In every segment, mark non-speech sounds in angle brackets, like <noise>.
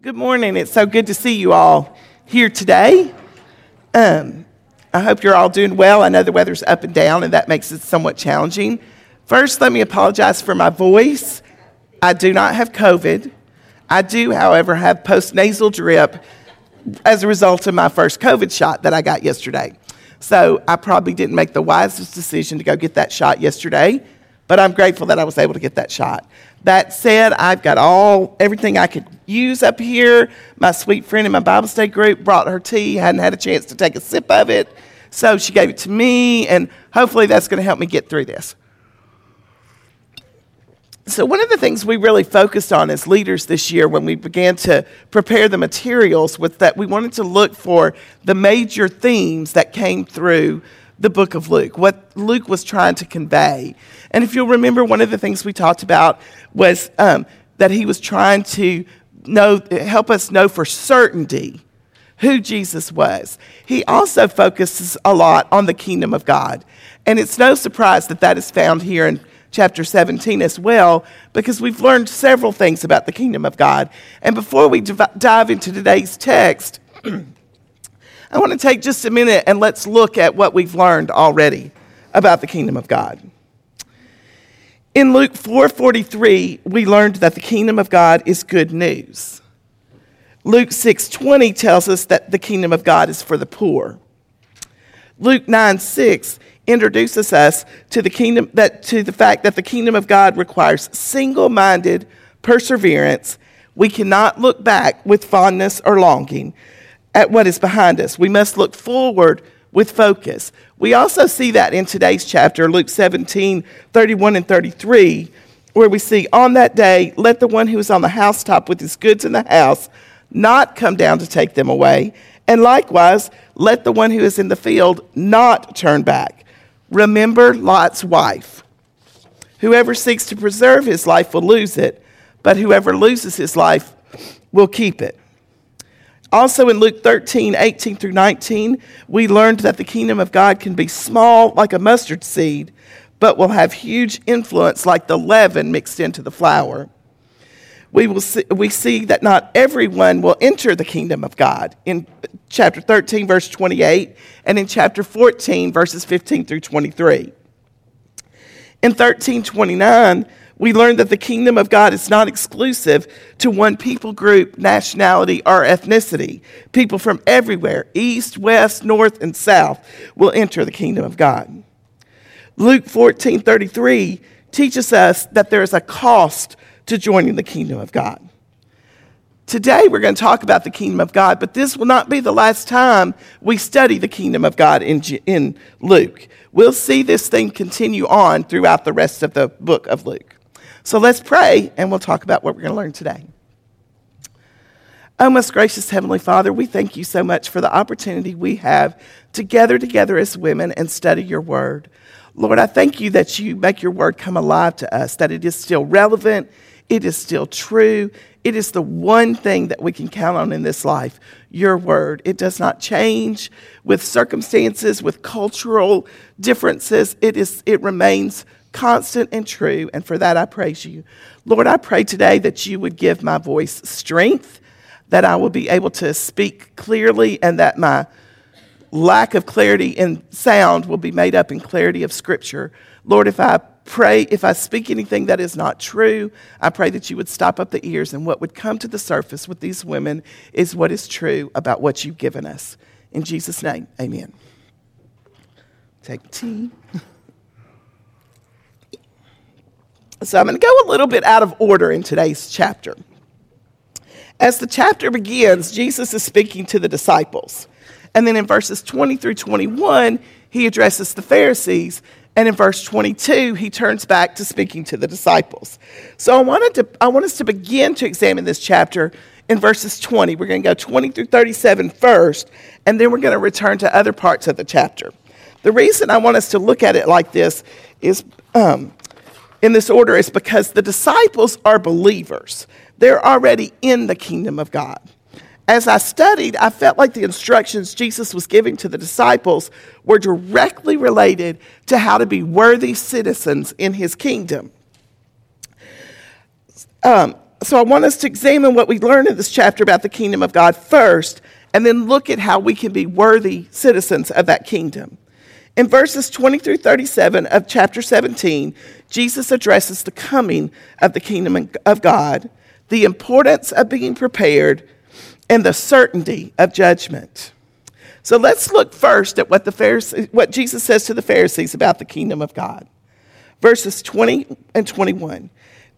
Good morning. It's so good to see you all here today. Um, I hope you're all doing well. I know the weather's up and down, and that makes it somewhat challenging. First, let me apologize for my voice. I do not have COVID. I do, however, have postnasal drip as a result of my first COVID shot that I got yesterday. So I probably didn't make the wisest decision to go get that shot yesterday, but I'm grateful that I was able to get that shot. That said, I've got all everything I could use up here. My sweet friend in my Bible study group brought her tea, hadn't had a chance to take a sip of it. So she gave it to me, and hopefully that's going to help me get through this. So, one of the things we really focused on as leaders this year when we began to prepare the materials was that we wanted to look for the major themes that came through the book of Luke, what Luke was trying to convey. And if you'll remember, one of the things we talked about was um, that he was trying to know, help us know for certainty who Jesus was. He also focuses a lot on the kingdom of God. And it's no surprise that that is found here in chapter 17 as well, because we've learned several things about the kingdom of God. And before we dive into today's text, <clears throat> I want to take just a minute and let's look at what we've learned already about the kingdom of God. In Luke 4:43, we learned that the kingdom of God is good news. Luke 6:20 tells us that the kingdom of God is for the poor. Luke 9:6 introduces us to the kingdom that to the fact that the kingdom of God requires single-minded perseverance. We cannot look back with fondness or longing at what is behind us. We must look forward with focus. We also see that in today's chapter, Luke 17, 31 and 33, where we see, On that day, let the one who is on the housetop with his goods in the house not come down to take them away. And likewise, let the one who is in the field not turn back. Remember Lot's wife. Whoever seeks to preserve his life will lose it, but whoever loses his life will keep it. Also in Luke 13, 18 through 19, we learned that the kingdom of God can be small like a mustard seed, but will have huge influence like the leaven mixed into the flour. We, will see, we see that not everyone will enter the kingdom of God in chapter 13, verse 28, and in chapter 14, verses 15 through 23. In 1329, we learn that the kingdom of God is not exclusive to one people group, nationality, or ethnicity. People from everywhere, east, west, north, and south, will enter the kingdom of God. Luke 14 33 teaches us that there is a cost to joining the kingdom of God. Today, we're going to talk about the kingdom of God, but this will not be the last time we study the kingdom of God in, in Luke. We'll see this thing continue on throughout the rest of the book of Luke. So let's pray and we'll talk about what we're going to learn today. Oh, most gracious Heavenly Father, we thank you so much for the opportunity we have to gather together as women and study your word. Lord, I thank you that you make your word come alive to us, that it is still relevant, it is still true, it is the one thing that we can count on in this life your word. It does not change with circumstances, with cultural differences. It, is, it remains constant and true, and for that I praise you. Lord, I pray today that you would give my voice strength, that I will be able to speak clearly, and that my lack of clarity in sound will be made up in clarity of Scripture. Lord, if I pray, if I speak anything that is not true, I pray that you would stop up the ears, and what would come to the surface with these women is what is true about what you've given us. In Jesus' name, amen. Take tea. <laughs> So I'm going to go a little bit out of order in today's chapter. As the chapter begins, Jesus is speaking to the disciples. And then in verses 20 through 21, he addresses the Pharisees. And in verse 22, he turns back to speaking to the disciples. So I, wanted to, I want us to begin to examine this chapter in verses 20. We're going to go 20 through 37 first, and then we're going to return to other parts of the chapter. The reason I want us to look at it like this is um, in this order is because the disciples are believers. They're already in the kingdom of God. As I studied, I felt like the instructions Jesus was giving to the disciples were directly related to how to be worthy citizens in his kingdom. Um, so I want us to examine what we learn in this chapter about the kingdom of God first, and then look at how we can be worthy citizens of that kingdom. In verses 20 through 37 of chapter 17, Jesus addresses the coming of the kingdom of God, the importance of being prepared, and the certainty of judgment. So let's look first at what, the Pharisees, what Jesus says to the Pharisees about the kingdom of God. Verses 20 and 21.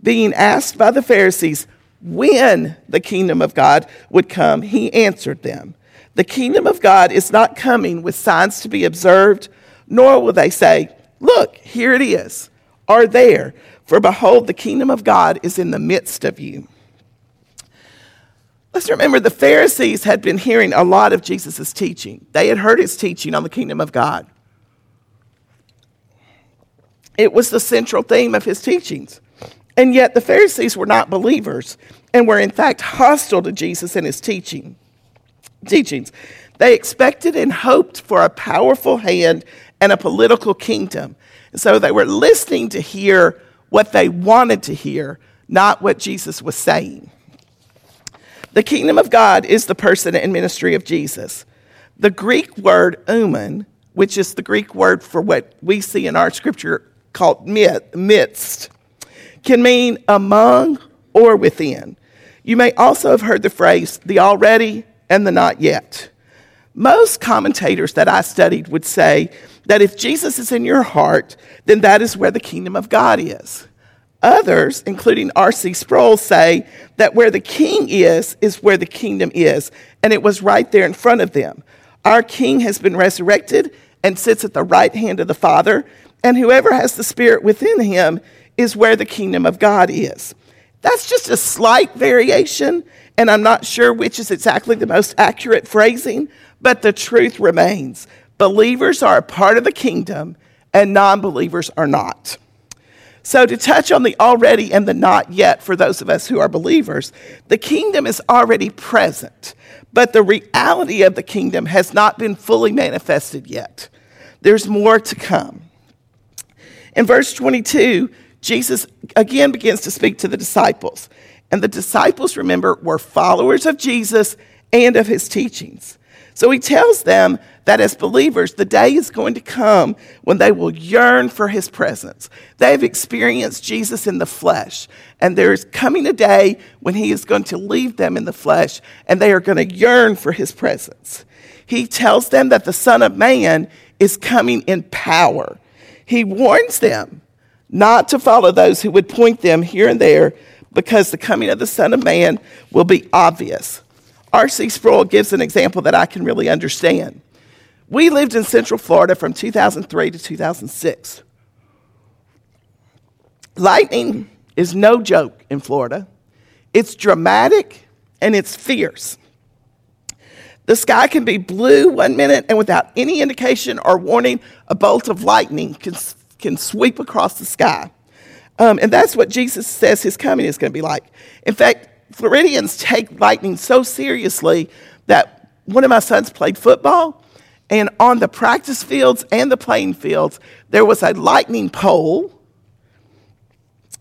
Being asked by the Pharisees when the kingdom of God would come, he answered them The kingdom of God is not coming with signs to be observed, nor will they say, Look, here it is, or there, for behold, the kingdom of God is in the midst of you. Let's remember the Pharisees had been hearing a lot of Jesus' teaching. They had heard his teaching on the kingdom of God. It was the central theme of his teachings. And yet the Pharisees were not believers and were in fact hostile to Jesus and his teaching. Teachings. They expected and hoped for a powerful hand and a political kingdom. And so they were listening to hear what they wanted to hear, not what Jesus was saying. The kingdom of God is the person and ministry of Jesus. The Greek word umen, which is the Greek word for what we see in our scripture called midst, can mean among or within. You may also have heard the phrase the already and the not yet. Most commentators that I studied would say that if Jesus is in your heart, then that is where the kingdom of God is. Others, including R.C. Sproul, say that where the king is, is where the kingdom is, and it was right there in front of them. Our king has been resurrected and sits at the right hand of the Father, and whoever has the Spirit within him is where the kingdom of God is. That's just a slight variation, and I'm not sure which is exactly the most accurate phrasing, but the truth remains. Believers are a part of the kingdom, and non believers are not. So, to touch on the already and the not yet for those of us who are believers, the kingdom is already present, but the reality of the kingdom has not been fully manifested yet. There's more to come. In verse 22, Jesus again begins to speak to the disciples. And the disciples, remember, were followers of Jesus and of his teachings. So he tells them that as believers, the day is going to come when they will yearn for his presence. They've experienced Jesus in the flesh, and there's coming a day when he is going to leave them in the flesh, and they are going to yearn for his presence. He tells them that the Son of Man is coming in power. He warns them not to follow those who would point them here and there because the coming of the Son of Man will be obvious. R.C. Sproul gives an example that I can really understand. We lived in Central Florida from 2003 to 2006. Lightning is no joke in Florida. It's dramatic and it's fierce. The sky can be blue one minute, and without any indication or warning, a bolt of lightning can, can sweep across the sky. Um, and that's what Jesus says his coming is going to be like. In fact, Floridians take lightning so seriously that one of my sons played football, and on the practice fields and the playing fields, there was a lightning pole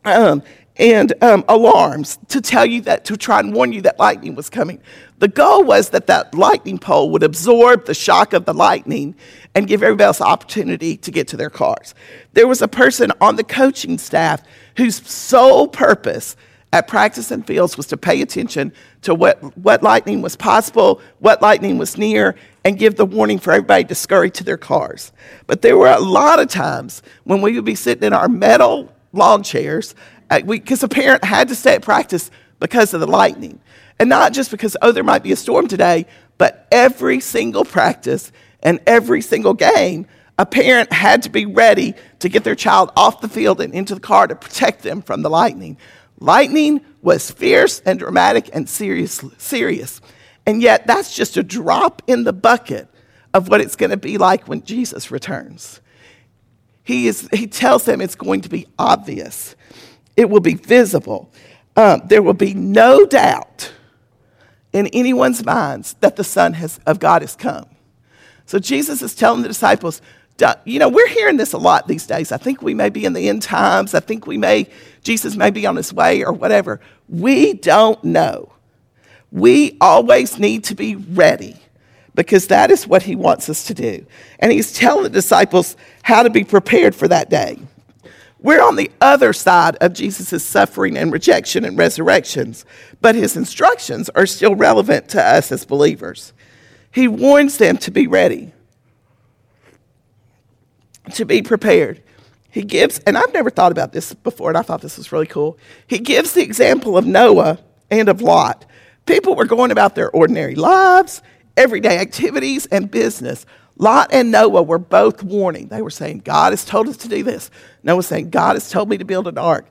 um, and um, alarms to tell you that, to try and warn you that lightning was coming. The goal was that that lightning pole would absorb the shock of the lightning and give everybody else opportunity to get to their cars. There was a person on the coaching staff whose sole purpose at practice and fields was to pay attention to what, what lightning was possible, what lightning was near, and give the warning for everybody to scurry to their cars. But there were a lot of times when we would be sitting in our metal lawn chairs, because uh, a parent had to stay at practice because of the lightning. And not just because, oh, there might be a storm today, but every single practice and every single game, a parent had to be ready to get their child off the field and into the car to protect them from the lightning. Lightning was fierce and dramatic and serious, serious. And yet, that's just a drop in the bucket of what it's going to be like when Jesus returns. He, is, he tells them it's going to be obvious, it will be visible. Um, there will be no doubt in anyone's minds that the Son has, of God has come. So Jesus is telling the disciples, you know, we're hearing this a lot these days. I think we may be in the end times. I think we may, Jesus may be on his way or whatever. We don't know. We always need to be ready because that is what he wants us to do. And he's telling the disciples how to be prepared for that day. We're on the other side of Jesus' suffering and rejection and resurrections, but his instructions are still relevant to us as believers. He warns them to be ready, to be prepared. He gives, and I've never thought about this before, and I thought this was really cool. He gives the example of Noah and of Lot. People were going about their ordinary lives, everyday activities, and business. Lot and Noah were both warning. They were saying, God has told us to do this. Noah saying, God has told me to build an ark.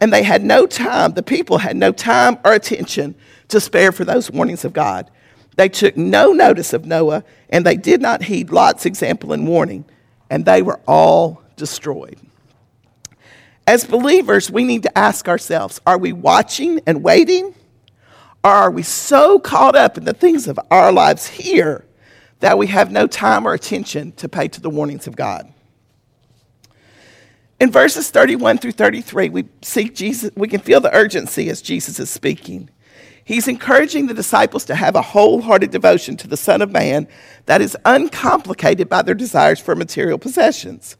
And they had no time, the people had no time or attention to spare for those warnings of God. They took no notice of Noah, and they did not heed Lot's example and warning, and they were all destroyed. As believers, we need to ask ourselves are we watching and waiting? Or are we so caught up in the things of our lives here that we have no time or attention to pay to the warnings of God. In verses 31 through 33, we see Jesus, we can feel the urgency as Jesus is speaking. He's encouraging the disciples to have a wholehearted devotion to the Son of Man that is uncomplicated by their desires for material possessions.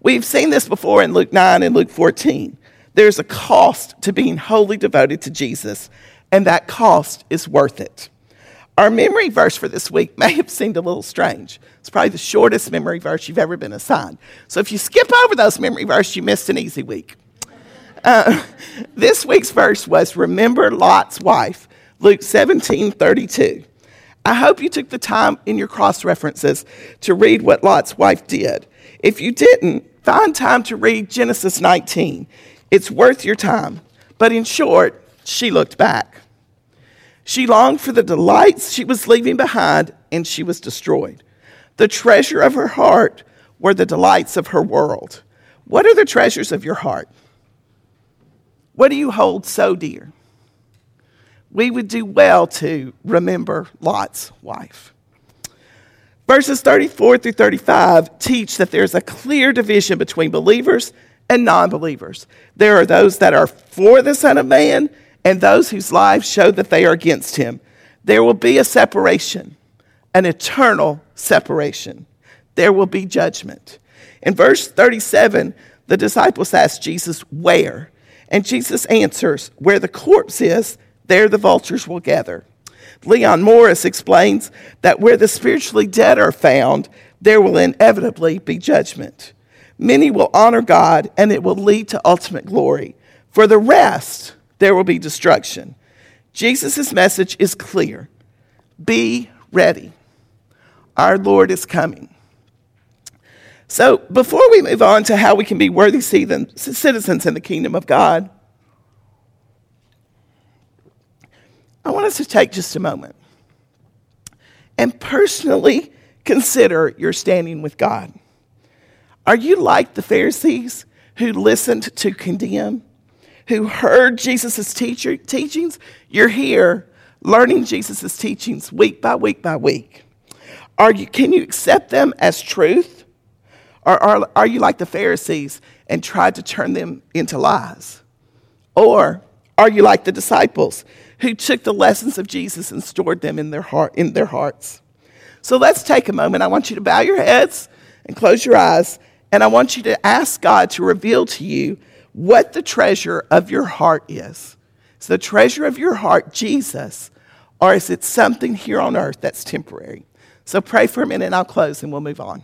We've seen this before in Luke 9 and Luke 14. There's a cost to being wholly devoted to Jesus, and that cost is worth it. Our memory verse for this week may have seemed a little strange. It's probably the shortest memory verse you've ever been assigned. So if you skip over those memory verses, you missed an easy week. Uh, <laughs> this week's verse was Remember Lot's wife, Luke 17 32. I hope you took the time in your cross references to read what Lot's wife did. If you didn't, find time to read Genesis 19. It's worth your time. But in short, she looked back. She longed for the delights she was leaving behind, and she was destroyed. The treasure of her heart were the delights of her world. What are the treasures of your heart? What do you hold so dear? We would do well to remember Lot's wife. Verses 34 through 35 teach that there's a clear division between believers and non believers. There are those that are for the Son of Man and those whose lives show that they are against him. There will be a separation, an eternal separation. There will be judgment. In verse 37, the disciples ask Jesus, Where? And Jesus answers, Where the corpse is, there the vultures will gather. Leon Morris explains that where the spiritually dead are found, there will inevitably be judgment. Many will honor God, and it will lead to ultimate glory. For the rest, there will be destruction. Jesus' message is clear be ready. Our Lord is coming. So, before we move on to how we can be worthy citizens in the kingdom of God, I want us to take just a moment and personally consider your standing with God. Are you like the Pharisees who listened to condemn who heard Jesus' teacher, teachings, you're here learning Jesus' teachings week by week by week. Are you, can you accept them as truth? Or are, you like the Pharisees and tried to turn them into lies? Or are you like the disciples who took the lessons of Jesus and stored them in their, heart, in their hearts? So let's take a moment. I want you to bow your heads and close your eyes, and I want you to ask God to reveal to you what the treasure of your heart is. Is the treasure of your heart Jesus, or is it something here on earth that's temporary? So pray for a minute and I'll close and we'll move on.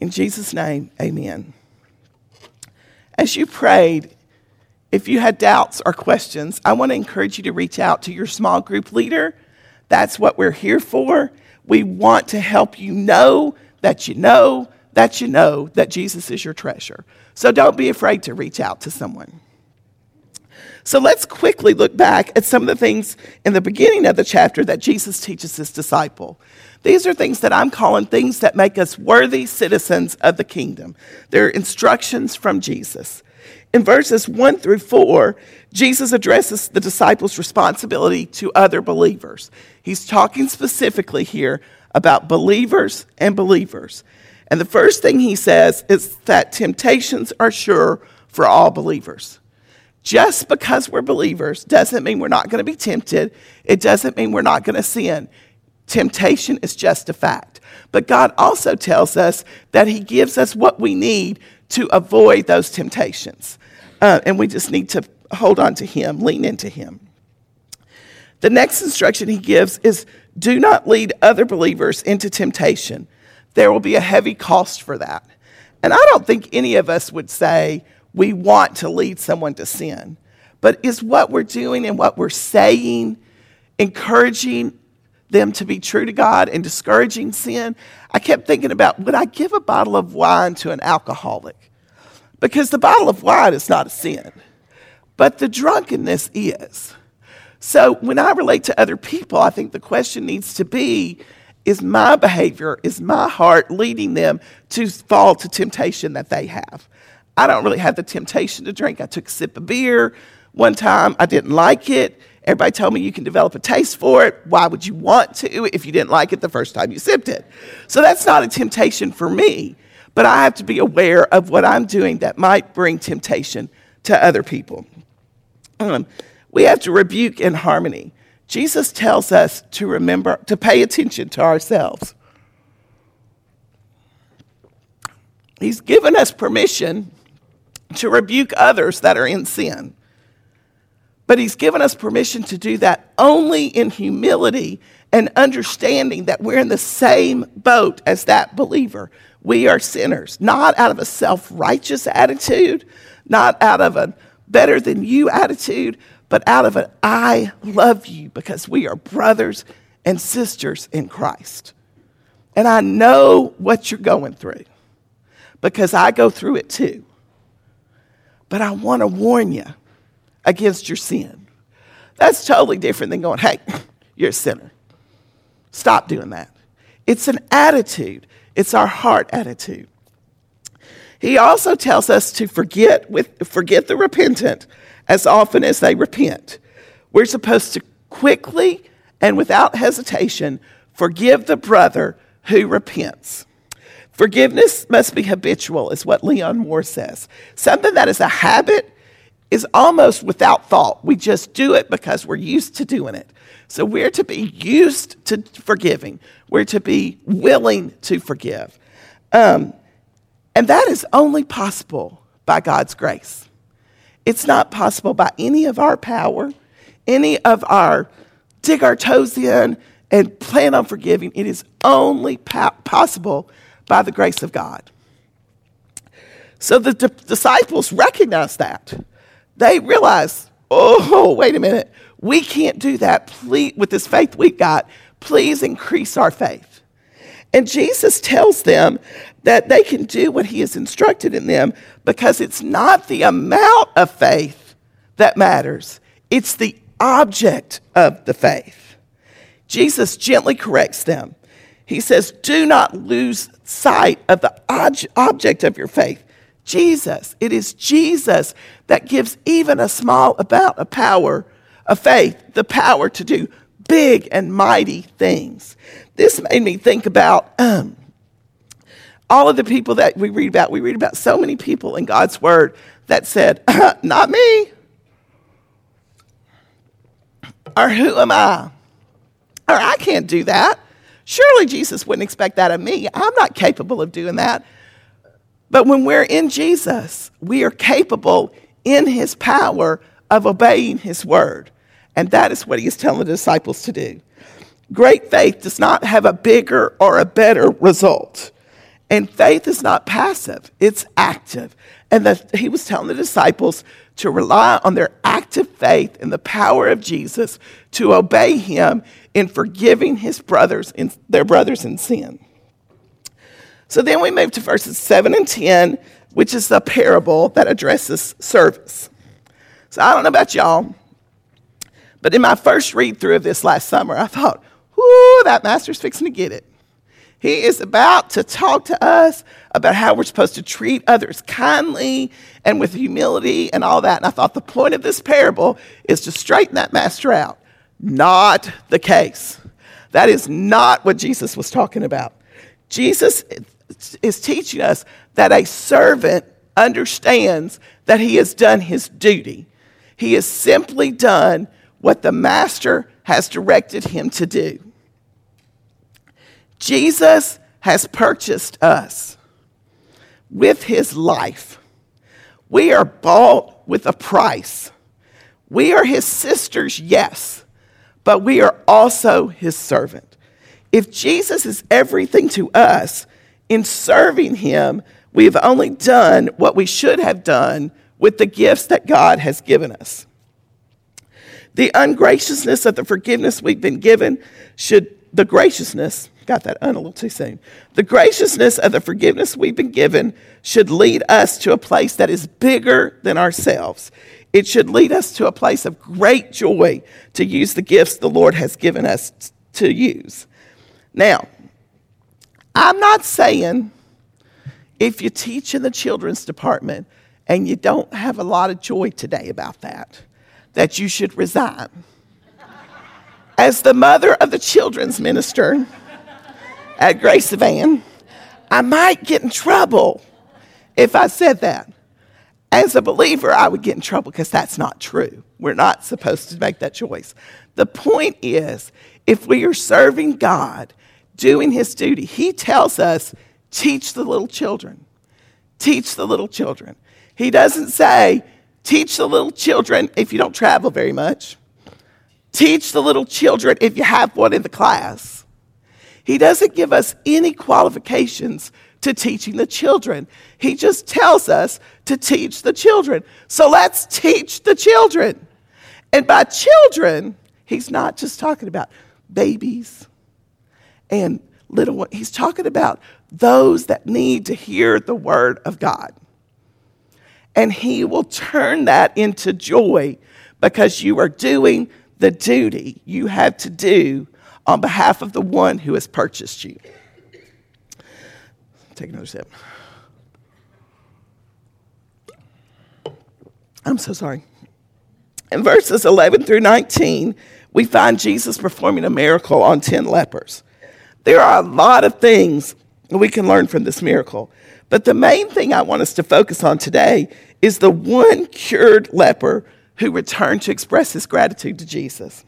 In Jesus' name, amen. As you prayed, if you had doubts or questions, I want to encourage you to reach out to your small group leader. That's what we're here for. We want to help you know that you know that you know that Jesus is your treasure. So don't be afraid to reach out to someone. So let's quickly look back at some of the things in the beginning of the chapter that Jesus teaches his disciple. These are things that I'm calling things that make us worthy citizens of the kingdom. They're instructions from Jesus. In verses 1 through 4, Jesus addresses the disciples' responsibility to other believers. He's talking specifically here about believers and believers. And the first thing he says is that temptations are sure for all believers. Just because we're believers doesn't mean we're not going to be tempted. It doesn't mean we're not going to sin. Temptation is just a fact. But God also tells us that He gives us what we need to avoid those temptations. Uh, and we just need to hold on to Him, lean into Him. The next instruction He gives is do not lead other believers into temptation. There will be a heavy cost for that. And I don't think any of us would say, we want to lead someone to sin. But is what we're doing and what we're saying encouraging them to be true to God and discouraging sin? I kept thinking about would I give a bottle of wine to an alcoholic? Because the bottle of wine is not a sin, but the drunkenness is. So when I relate to other people, I think the question needs to be is my behavior, is my heart leading them to fall to temptation that they have? I don't really have the temptation to drink. I took a sip of beer one time. I didn't like it. Everybody told me you can develop a taste for it. Why would you want to if you didn't like it the first time you sipped it? So that's not a temptation for me. But I have to be aware of what I'm doing that might bring temptation to other people. Um, we have to rebuke in harmony. Jesus tells us to remember, to pay attention to ourselves. He's given us permission to rebuke others that are in sin. But he's given us permission to do that only in humility and understanding that we're in the same boat as that believer. We are sinners, not out of a self righteous attitude, not out of a better than you attitude, but out of an I love you because we are brothers and sisters in Christ. And I know what you're going through because I go through it too. But I want to warn you against your sin. That's totally different than going, hey, <laughs> you're a sinner. Stop doing that. It's an attitude, it's our heart attitude. He also tells us to forget, with, forget the repentant as often as they repent. We're supposed to quickly and without hesitation forgive the brother who repents. Forgiveness must be habitual, is what Leon Morris says. Something that is a habit is almost without thought. We just do it because we're used to doing it. So we're to be used to forgiving, we're to be willing to forgive. Um, and that is only possible by God's grace. It's not possible by any of our power, any of our dig our toes in and plan on forgiving. It is only po- possible by the grace of God. So the disciples recognize that. They realize, oh, wait a minute, we can't do that. Please, with this faith we've got, please increase our faith. And Jesus tells them that they can do what he has instructed in them because it's not the amount of faith that matters, it's the object of the faith. Jesus gently corrects them. He says, Do not lose sight of the object of your faith. Jesus. It is Jesus that gives even a small amount of power, of faith, the power to do big and mighty things. This made me think about um, all of the people that we read about. We read about so many people in God's Word that said, <laughs> Not me. Or who am I? Or I can't do that. Surely Jesus wouldn't expect that of me. I'm not capable of doing that. But when we're in Jesus, we are capable in his power of obeying his word. And that is what he is telling the disciples to do. Great faith does not have a bigger or a better result. And faith is not passive, it's active. And that he was telling the disciples to rely on their active faith in the power of Jesus to obey him in forgiving his brothers in their brothers in sin. So then we move to verses 7 and 10, which is the parable that addresses service. So I don't know about y'all, but in my first read through of this last summer, I thought, whoo, that master's fixing to get it. He is about to talk to us about how we're supposed to treat others kindly and with humility and all that. And I thought the point of this parable is to straighten that master out. Not the case. That is not what Jesus was talking about. Jesus is teaching us that a servant understands that he has done his duty. He has simply done what the master has directed him to do. Jesus has purchased us with his life. We are bought with a price. We are his sisters, yes, but we are also his servant. If Jesus is everything to us, in serving him, we have only done what we should have done with the gifts that God has given us. The ungraciousness of the forgiveness we've been given should, the graciousness, got that un a little too soon. The graciousness of the forgiveness we've been given should lead us to a place that is bigger than ourselves. It should lead us to a place of great joy to use the gifts the Lord has given us to use. Now, I'm not saying if you teach in the children's department and you don't have a lot of joy today about that, that you should resign. As the mother of the children's minister, at Grace Van, I might get in trouble if I said that. As a believer, I would get in trouble because that's not true. We're not supposed to make that choice. The point is, if we are serving God, doing His duty, He tells us, teach the little children. Teach the little children. He doesn't say, teach the little children if you don't travel very much. Teach the little children if you have one in the class. He doesn't give us any qualifications to teaching the children. He just tells us to teach the children. So let's teach the children. And by children, he's not just talking about babies and little ones. He's talking about those that need to hear the word of God. And he will turn that into joy because you are doing the duty you have to do on behalf of the one who has purchased you. Take another sip. I'm so sorry. In verses 11 through 19, we find Jesus performing a miracle on 10 lepers. There are a lot of things we can learn from this miracle, but the main thing I want us to focus on today is the one cured leper who returned to express his gratitude to Jesus.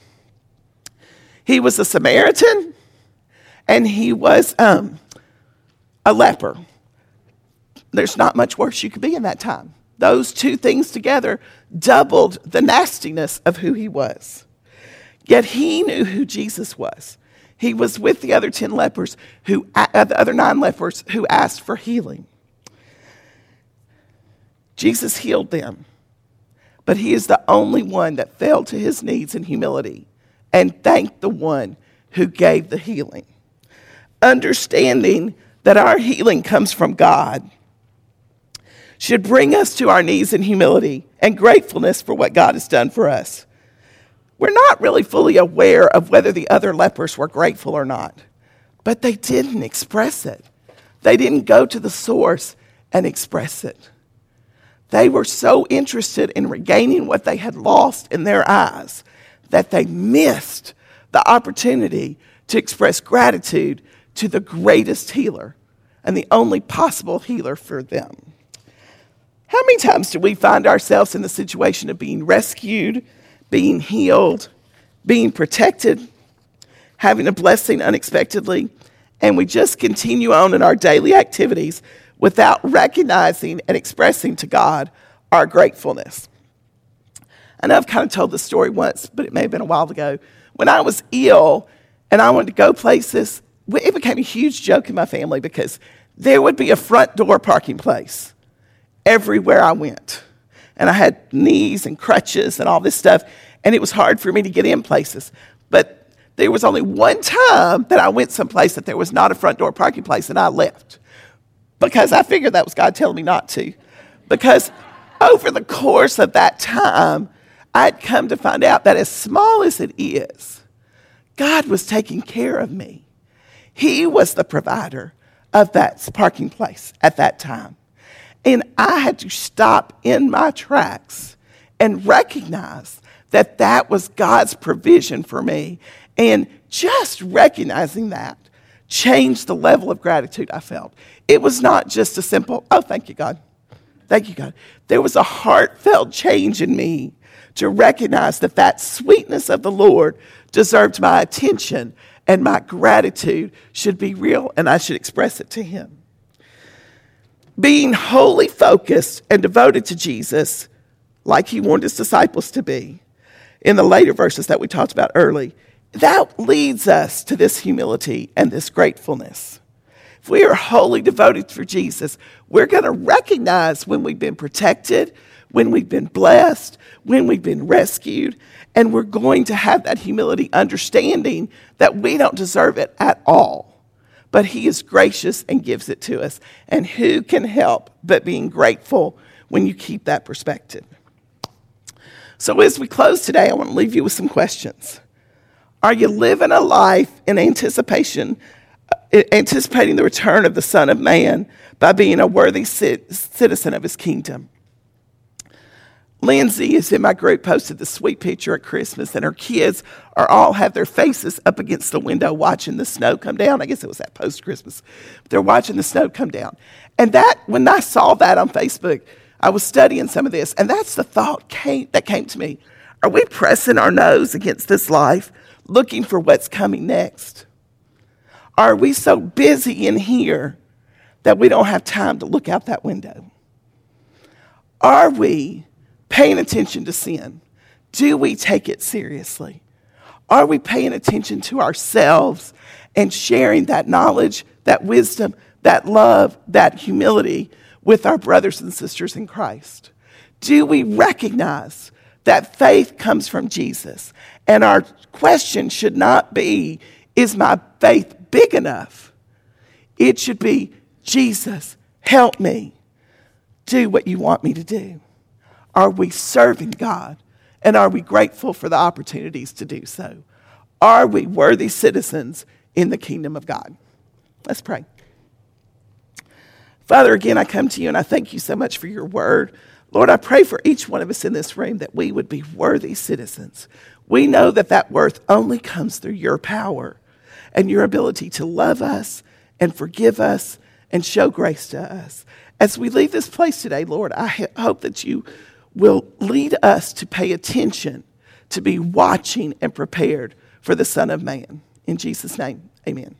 He was a Samaritan and he was um, a leper. There's not much worse you could be in that time. Those two things together doubled the nastiness of who he was. Yet he knew who Jesus was. He was with the other 10 lepers who, uh, the other nine lepers who asked for healing. Jesus healed them, but he is the only one that fell to his knees in humility and thanked the one who gave the healing. Understanding that our healing comes from God should bring us to our knees in humility and gratefulness for what God has done for us. We're not really fully aware of whether the other lepers were grateful or not, but they didn't express it. They didn't go to the source and express it. They were so interested in regaining what they had lost in their eyes that they missed the opportunity to express gratitude to the greatest healer and the only possible healer for them. How many times do we find ourselves in the situation of being rescued, being healed, being protected, having a blessing unexpectedly, and we just continue on in our daily activities without recognizing and expressing to God our gratefulness? I know I've kind of told this story once, but it may have been a while ago. When I was ill and I wanted to go places, it became a huge joke in my family because there would be a front door parking place everywhere I went. And I had knees and crutches and all this stuff, and it was hard for me to get in places. But there was only one time that I went someplace that there was not a front door parking place, and I left because I figured that was God telling me not to. Because over the course of that time, I'd come to find out that as small as it is, God was taking care of me. He was the provider of that parking place at that time. And I had to stop in my tracks and recognize that that was God's provision for me. And just recognizing that changed the level of gratitude I felt. It was not just a simple, oh, thank you, God. Thank you, God. There was a heartfelt change in me to recognize that that sweetness of the Lord deserved my attention and my gratitude should be real and I should express it to Him. Being wholly focused and devoted to Jesus, like He wanted His disciples to be, in the later verses that we talked about early, that leads us to this humility and this gratefulness. If we are wholly devoted for Jesus, we're going to recognize when we've been protected, when we've been blessed, when we've been rescued, and we're going to have that humility, understanding that we don't deserve it at all. But He is gracious and gives it to us. And who can help but being grateful when you keep that perspective? So, as we close today, I want to leave you with some questions. Are you living a life in anticipation, uh, anticipating the return of the Son of Man by being a worthy citizen of His kingdom? Lindsay is in my group posted the sweet picture at Christmas, and her kids are all have their faces up against the window watching the snow come down. I guess it was that post Christmas. They're watching the snow come down. And that when I saw that on Facebook, I was studying some of this, and that's the thought came, that came to me. Are we pressing our nose against this life, looking for what's coming next? Are we so busy in here that we don't have time to look out that window? Are we paying attention to sin? Do we take it seriously? Are we paying attention to ourselves and sharing that knowledge, that wisdom, that love, that humility with our brothers and sisters in Christ? Do we recognize that faith comes from Jesus? And our question should not be, is my faith big enough? It should be, Jesus, help me do what you want me to do. Are we serving God? And are we grateful for the opportunities to do so? Are we worthy citizens in the kingdom of God? Let's pray. Father, again, I come to you and I thank you so much for your word. Lord, I pray for each one of us in this room that we would be worthy citizens. We know that that worth only comes through your power and your ability to love us and forgive us and show grace to us. As we leave this place today, Lord, I hope that you will lead us to pay attention, to be watching and prepared for the Son of Man. In Jesus' name, amen.